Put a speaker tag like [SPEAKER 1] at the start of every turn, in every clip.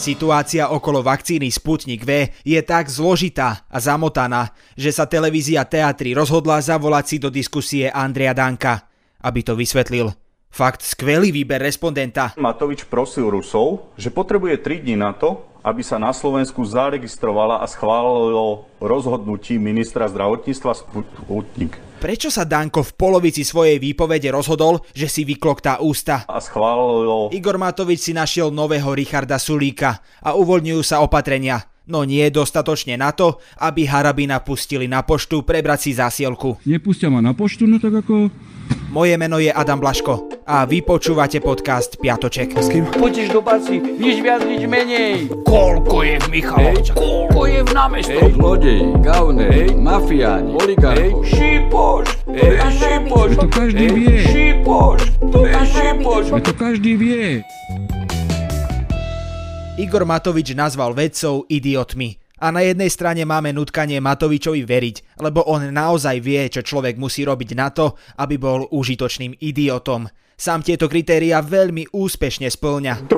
[SPEAKER 1] Situácia okolo vakcíny Sputnik V je tak zložitá a zamotaná, že sa televízia Teatry rozhodla zavolať si do diskusie Andrea Danka, aby to vysvetlil. Fakt skvelý výber respondenta.
[SPEAKER 2] Matovič prosil Rusov, že potrebuje 3 dní na to, aby sa na Slovensku zaregistrovala a schválilo rozhodnutí ministra zdravotníctva Sputnik.
[SPEAKER 1] Prečo sa Danko v polovici svojej výpovede rozhodol, že si vykloktá ústa?
[SPEAKER 2] A schválilo...
[SPEAKER 1] Igor Matovič si našiel nového Richarda Sulíka a uvoľňujú sa opatrenia. No nie dostatočne na to, aby Harabina pustili na poštu prebrať si zásielku.
[SPEAKER 3] Nepustia ma na poštu, no tak ako
[SPEAKER 1] moje meno je Adam Blaško a vy počúvate podcast Piatoček.
[SPEAKER 4] S kým? Poďš do basy, nič viac, nič menej.
[SPEAKER 1] Koľko je v Michalovča?
[SPEAKER 4] Koľko je v námesto?
[SPEAKER 5] Hej, zlodeji, gaunery, mafiáni, oligarchovi.
[SPEAKER 4] Šipoš, to je šipoš.
[SPEAKER 3] To každý vie.
[SPEAKER 4] Šipoš, to je šipoš.
[SPEAKER 3] to každý vie.
[SPEAKER 1] Igor Matovič nazval vedcov idiotmi. A na jednej strane máme nutkanie Matovičovi veriť, lebo on naozaj vie, čo človek musí robiť na to, aby bol užitočným idiotom. Sám tieto kritéria veľmi úspešne splňa.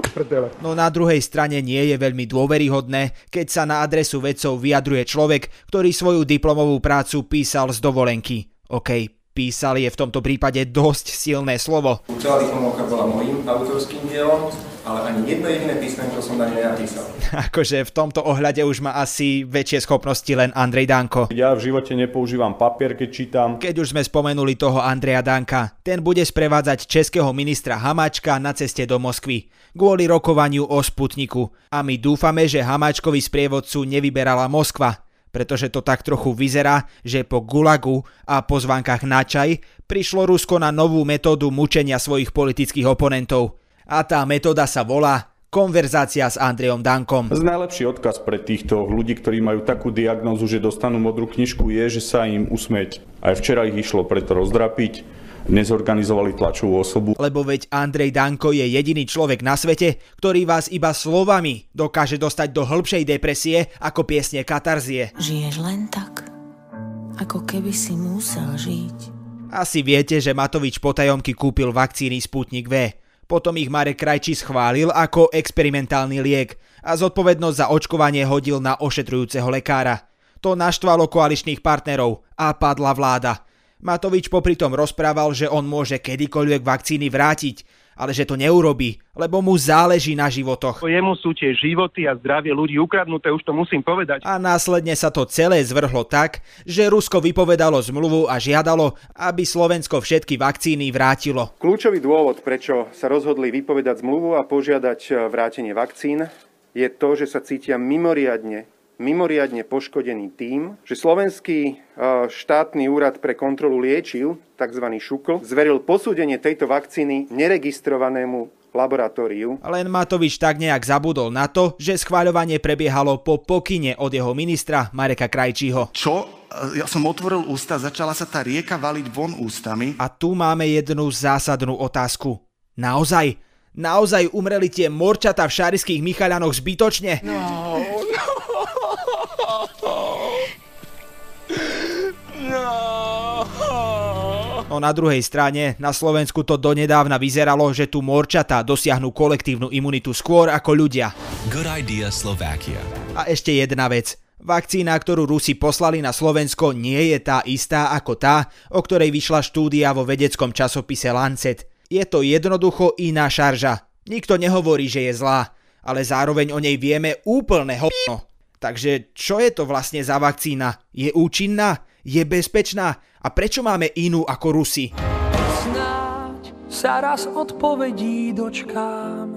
[SPEAKER 1] No na druhej strane nie je veľmi dôveryhodné, keď sa na adresu vedcov vyjadruje človek, ktorý svoju diplomovú prácu písal z dovolenky. OK, písal je v tomto prípade dosť silné slovo.
[SPEAKER 6] Celá diplomovka bola môjim autorským dielom, ale ani jedno jediné písmenko som na ne nenapísal.
[SPEAKER 1] akože v tomto ohľade už má asi väčšie schopnosti len Andrej Danko.
[SPEAKER 2] Ja v živote nepoužívam papier, keď čítam.
[SPEAKER 1] Keď už sme spomenuli toho Andreja Danka, ten bude sprevádzať českého ministra Hamáčka na ceste do Moskvy kvôli rokovaniu o Sputniku. A my dúfame, že Hamáčkovi sprievodcu nevyberala Moskva, pretože to tak trochu vyzerá, že po Gulagu a pozvánkach na čaj prišlo Rusko na novú metódu mučenia svojich politických oponentov – a tá metóda sa volá Konverzácia s Andrejom Dankom.
[SPEAKER 2] Najlepší odkaz pre týchto ľudí, ktorí majú takú diagnózu, že dostanú modrú knižku, je, že sa im usmeť. Aj včera ich išlo preto rozdrapiť, nezorganizovali tlačovú osobu.
[SPEAKER 1] Lebo veď Andrej Danko je jediný človek na svete, ktorý vás iba slovami dokáže dostať do hĺbšej depresie ako piesne Katarzie.
[SPEAKER 7] Žiješ len tak, ako keby si musel žiť.
[SPEAKER 1] Asi viete, že Matovič potajomky kúpil vakcíny Sputnik V. Potom ich Marek Krajčí schválil ako experimentálny liek a zodpovednosť za očkovanie hodil na ošetrujúceho lekára. To naštvalo koaličných partnerov a padla vláda. Matovič popri tom rozprával, že on môže kedykoľvek vakcíny vrátiť, ale že to neurobí, lebo mu záleží na životoch.
[SPEAKER 8] Jemu sú tie životy a zdravie ľudí ukradnuté, už to musím povedať.
[SPEAKER 1] A následne sa to celé zvrhlo tak, že Rusko vypovedalo zmluvu a žiadalo, aby Slovensko všetky vakcíny vrátilo.
[SPEAKER 6] Kľúčový dôvod, prečo sa rozhodli vypovedať zmluvu a požiadať eh, vrátenie vakcín, je to, že sa cítia mimoriadne mimoriadne poškodený tým, že Slovenský e, štátny úrad pre kontrolu liečiv, tzv. ŠUKL, zveril posúdenie tejto vakcíny neregistrovanému laboratóriu.
[SPEAKER 1] Len Matovič tak nejak zabudol na to, že schváľovanie prebiehalo po pokyne od jeho ministra Mareka Krajčího.
[SPEAKER 9] Čo? E, ja som otvoril ústa, začala sa tá rieka valiť von ústami.
[SPEAKER 1] A tu máme jednu zásadnú otázku. Naozaj? Naozaj umreli tie morčata v šariských Michaľanoch zbytočne?
[SPEAKER 4] No,
[SPEAKER 1] No na druhej strane, na Slovensku to donedávna vyzeralo, že tu morčatá dosiahnu kolektívnu imunitu skôr ako ľudia. Good idea Slovakia. A ešte jedna vec. Vakcína, ktorú Rusi poslali na Slovensko, nie je tá istá ako tá, o ktorej vyšla štúdia vo vedeckom časopise Lancet. Je to jednoducho iná šarža. Nikto nehovorí, že je zlá, ale zároveň o nej vieme úplne hovno. Takže čo je to vlastne za vakcína? Je účinná? Je bezpečná? A prečo máme inú ako Rusi?
[SPEAKER 4] Snáď sa raz odpovedí dočkám.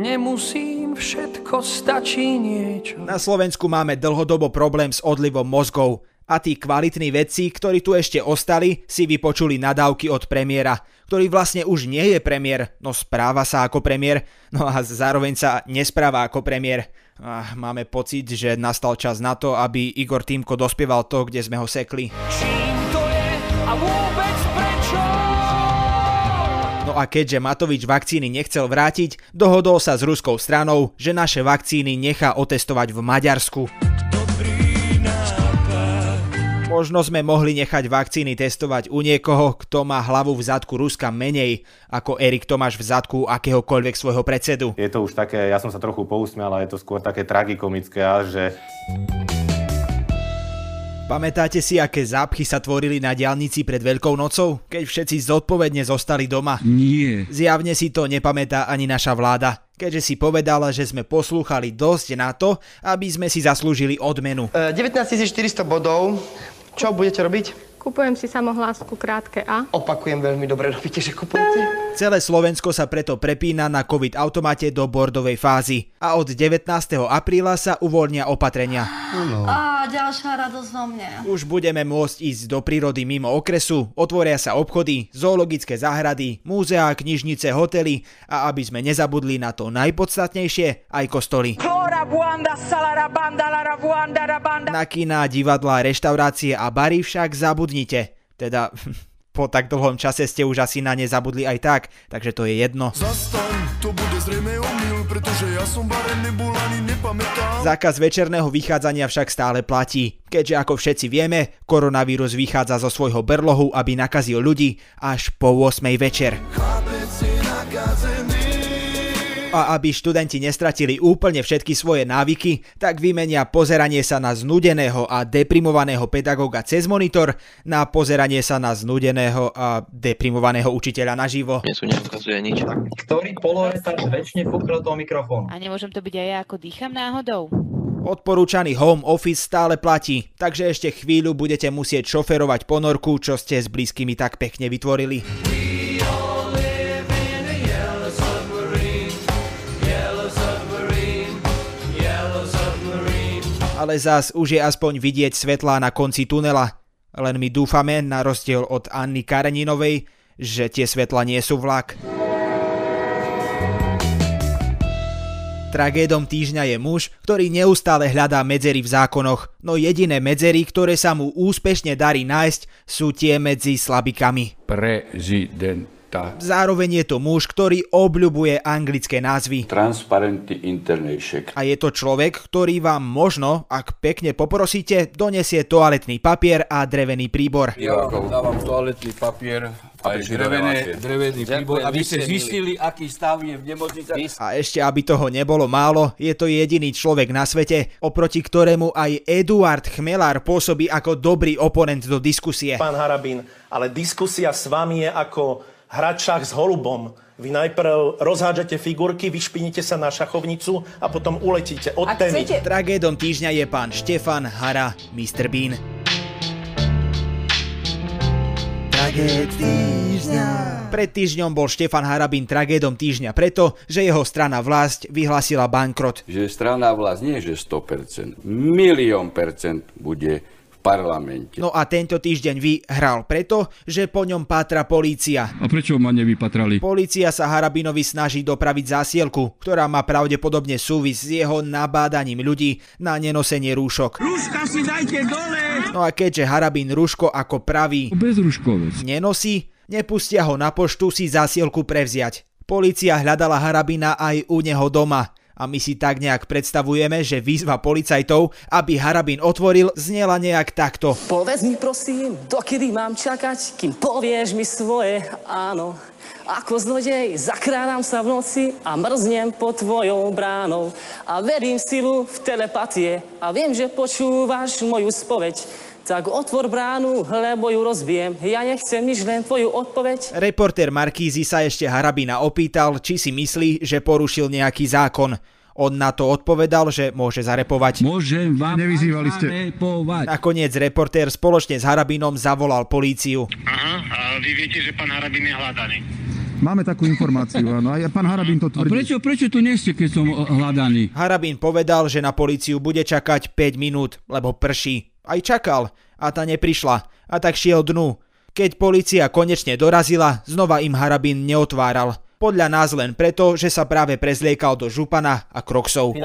[SPEAKER 4] Nemusím, všetko stačí niečo.
[SPEAKER 1] Na Slovensku máme dlhodobo problém s odlivom mozgov a tí kvalitní vedci, ktorí tu ešte ostali, si vypočuli nadávky od premiéra, ktorý vlastne už nie je premiér, no správa sa ako premiér, no a zároveň sa nespráva ako premiér. Máme pocit, že nastal čas na to, aby Igor Týmko dospieval to, kde sme ho sekli.
[SPEAKER 4] Čím to je a vôbec prečo?
[SPEAKER 1] No a keďže Matovič vakcíny nechcel vrátiť, dohodol sa s ruskou stranou, že naše vakcíny nechá otestovať v Maďarsku. Možno sme mohli nechať vakcíny testovať u niekoho, kto má hlavu v zadku Ruska menej ako Erik Tomáš v zadku akéhokoľvek svojho predsedu.
[SPEAKER 10] Je to už také, ja som sa trochu pousmial, ale je to skôr také tragikomické, že
[SPEAKER 1] Pamätáte si, aké zápchy sa tvorili na diálnici pred Veľkou nocou, keď všetci zodpovedne zostali doma?
[SPEAKER 3] Nie.
[SPEAKER 1] Zjavne si to nepamätá ani naša vláda, keďže si povedala, že sme poslúchali dosť na to, aby sme si zaslúžili odmenu.
[SPEAKER 11] 19 400 bodov. Čo budete robiť?
[SPEAKER 12] Kupujem si samohlásku krátke A.
[SPEAKER 11] Opakujem, veľmi dobre robíte, že kupujete.
[SPEAKER 1] Celé Slovensko sa preto prepína na COVID automate do bordovej fázy a od 19. apríla sa uvoľnia opatrenia.
[SPEAKER 13] Ano. Á, ďalšia radosť vo mne.
[SPEAKER 1] Už budeme môcť ísť do prírody mimo okresu, otvoria sa obchody, zoologické záhrady, múzeá, knižnice, hotely a aby sme nezabudli na to najpodstatnejšie, aj kostoly. Na kina, divadlá, reštaurácie a bary však zabudnite. Teda po tak dlhom čase ste už asi na ne zabudli aj tak, takže to je jedno. Zastaň, to bude zrejme omyl, pretože ja som bare nebol ani nepamätám. Zákaz večerného vychádzania však stále platí, keďže ako všetci vieme, koronavírus vychádza zo svojho berlohu, aby nakazil ľudí až po 8 večer. Nakazený. A aby študenti nestratili úplne všetky svoje návyky, tak vymenia pozeranie sa na znudeného a deprimovaného pedagóga cez monitor na pozeranie sa na znudeného a deprimovaného učiteľa naživo.
[SPEAKER 14] Mne tu neukazuje nič.
[SPEAKER 15] Ktorý poloretard väčšine fúkol toho mikrofónu?
[SPEAKER 16] A nemôžem to byť aj ja, ako dýcham náhodou?
[SPEAKER 1] Odporúčaný home office stále platí, takže ešte chvíľu budete musieť šoferovať ponorku, čo ste s blízkymi tak pekne vytvorili. Ale zás už je aspoň vidieť svetlá na konci tunela. Len my dúfame, na rozdiel od Anny Kareninovej, že tie svetla nie sú vlak. Tragédom týždňa je muž, ktorý neustále hľadá medzery v zákonoch, no jediné medzery, ktoré sa mu úspešne darí nájsť, sú tie medzi slabikami.
[SPEAKER 5] Prezident
[SPEAKER 1] Zároveň je to muž, ktorý obľubuje anglické názvy.
[SPEAKER 5] Transparenty International.
[SPEAKER 1] A je to človek, ktorý vám možno, ak pekne poprosíte, donesie toaletný papier a drevený príbor.
[SPEAKER 5] Ja vám dávam toaletný papier aj drevené, drevený príbor, aby ste zistili, aký stav je v nemocnici.
[SPEAKER 1] A ešte, aby toho nebolo málo, je to jediný človek na svete, oproti ktorému aj Eduard Chmelár pôsobí ako dobrý oponent do diskusie.
[SPEAKER 17] Pán Harabín, ale diskusia s vami je ako hrať šach s holubom. Vy najprv rozhádžete figurky, vyšpinite sa na šachovnicu a potom uletíte od témy.
[SPEAKER 1] Chcete... Tragédom týždňa je pán Štefan Hara, Mr. Bean. Tragéd týždňa. Pred týždňom bol Štefan Harabín tragédom týždňa preto, že jeho strana vlast vyhlasila bankrot.
[SPEAKER 5] Že strana vlast nie, že 100%, milión percent bude parlamente.
[SPEAKER 1] No a tento týždeň vyhral preto, že po ňom pátra polícia.
[SPEAKER 3] A prečo ma nevypatrali?
[SPEAKER 1] Polícia sa Harabinovi snaží dopraviť zásielku, ktorá má pravdepodobne súvis s jeho nabádaním ľudí na nenosenie rúšok.
[SPEAKER 18] Rúška si dajte dole!
[SPEAKER 1] No a keďže Harabin rúško ako pravý
[SPEAKER 3] Bezruškovec.
[SPEAKER 1] nenosí, nepustia ho na poštu si zásielku prevziať. Polícia hľadala Harabina aj u neho doma a my si tak nejak predstavujeme, že výzva policajtov, aby Harabin otvoril, znela nejak takto.
[SPEAKER 19] Povedz mi prosím, dokedy mám čakať, kým povieš mi svoje áno. Ako zlodej zakrádam sa v noci a mrznem pod tvojou bránou. A verím silu v telepatie a viem, že počúvaš moju spoveď. Tak otvor bránu, lebo ju rozbijem. Ja nechcem nič, len tvoju odpoveď.
[SPEAKER 1] Reporter Markízy sa ešte Harabina opýtal, či si myslí, že porušil nejaký zákon. On na to odpovedal, že môže zarepovať.
[SPEAKER 3] Môžem vám
[SPEAKER 1] Nevyzývali ste.
[SPEAKER 3] zarepovať.
[SPEAKER 1] Nakoniec reportér spoločne s Harabinom zavolal políciu.
[SPEAKER 20] Aha, a vy viete, že pán Harabin je hľadaný.
[SPEAKER 3] Máme takú informáciu, áno. A pán Harabín to tvrdí. A prečo, prečo tu nie ste, keď som hľadaný?
[SPEAKER 1] Harabín povedal, že na políciu bude čakať 5 minút, lebo prší. Aj čakal a tá neprišla a tak šiel dnu. Keď policia konečne dorazila, znova im Harabín neotváral. Podľa nás len preto, že sa práve prezliekal do župana a kroksov.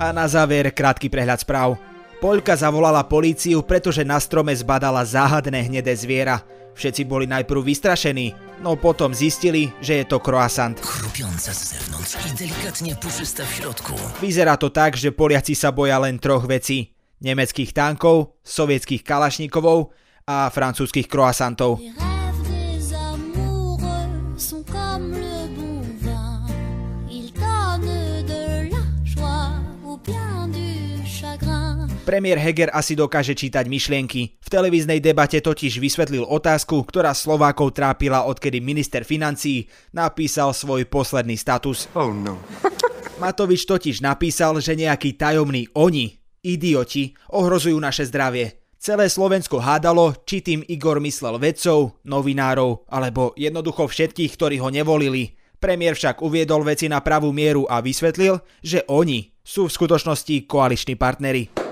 [SPEAKER 1] A na záver krátky prehľad správ. Poľka zavolala políciu, pretože na strome zbadala záhadné hnedé zviera. Všetci boli najprv vystrašení, no potom zistili, že je to croissant.
[SPEAKER 14] Chrupiąca z zewnątrz i delikatnie puszysta w środku.
[SPEAKER 1] Vyzerá to tak, že Poliaci sa boja len troch vecí. Nemeckých tankov, sovietských kalašníkovov a francúzskych croissantov. Premiér Heger asi dokáže čítať myšlienky. V televíznej debate totiž vysvetlil otázku, ktorá Slovákov trápila odkedy minister financií napísal svoj posledný status.
[SPEAKER 21] Oh no.
[SPEAKER 1] Matovič totiž napísal, že nejakí tajomní oni, idioti, ohrozujú naše zdravie. Celé Slovensko hádalo, či tým Igor myslel vedcov, novinárov alebo jednoducho všetkých, ktorí ho nevolili. Premiér však uviedol veci na pravú mieru a vysvetlil, že oni sú v skutočnosti koaliční partnery.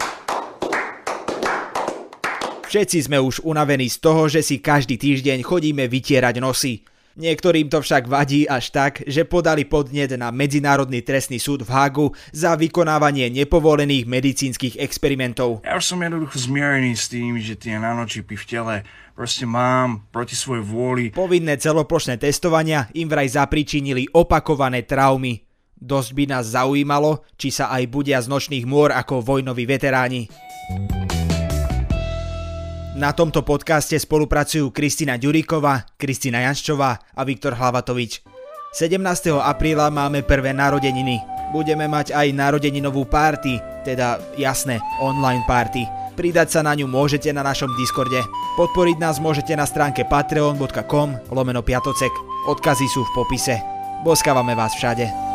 [SPEAKER 1] Všetci sme už unavení z toho, že si každý týždeň chodíme vytierať nosy. Niektorým to však vadí až tak, že podali podnet na Medzinárodný trestný súd v Hágu za vykonávanie nepovolených medicínskych experimentov.
[SPEAKER 21] Ja už som jednoducho zmierený s tým, že tie nanočipy v tele proste mám proti svojej vôli.
[SPEAKER 1] Povinné celoplošné testovania im vraj zapričinili opakované traumy. Dosť by nás zaujímalo, či sa aj budia z nočných môr ako vojnoví veteráni. Na tomto podcaste spolupracujú Kristina Ďuríková, Kristina Janščová a Viktor Hlavatovič. 17. apríla máme prvé narodeniny. Budeme mať aj narodeninovú party, teda jasné, online party. Pridať sa na ňu môžete na našom Discorde. Podporiť nás môžete na stránke patreon.com lomeno piatocek. Odkazy sú v popise. Boskávame vás všade.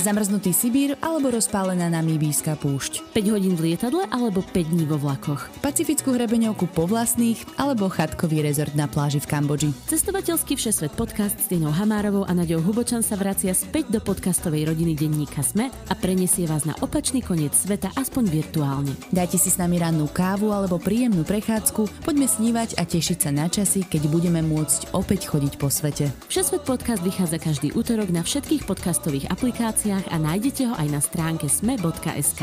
[SPEAKER 22] Zamrznutý Sibír alebo rozpálená namíbijská púšť.
[SPEAKER 23] 5 hodín v lietadle alebo 5 dní vo vlakoch.
[SPEAKER 22] Pacifickú hrebeňovku po vlastných alebo chatkový rezort na pláži v Kambodži.
[SPEAKER 23] Cestovateľský Všesvet podcast s Tinou Hamárovou a Naďou Hubočan sa vracia späť do podcastovej rodiny denníka Sme a preniesie vás na opačný koniec sveta aspoň virtuálne.
[SPEAKER 22] Dajte si s nami rannú kávu alebo príjemnú prechádzku, poďme snívať a tešiť sa na časy, keď budeme môcť opäť chodiť po svete.
[SPEAKER 23] Všesvet podcast vychádza každý útorok na všetkých podcastových aplikáciách a nájdete ho aj na stránke sme.sk.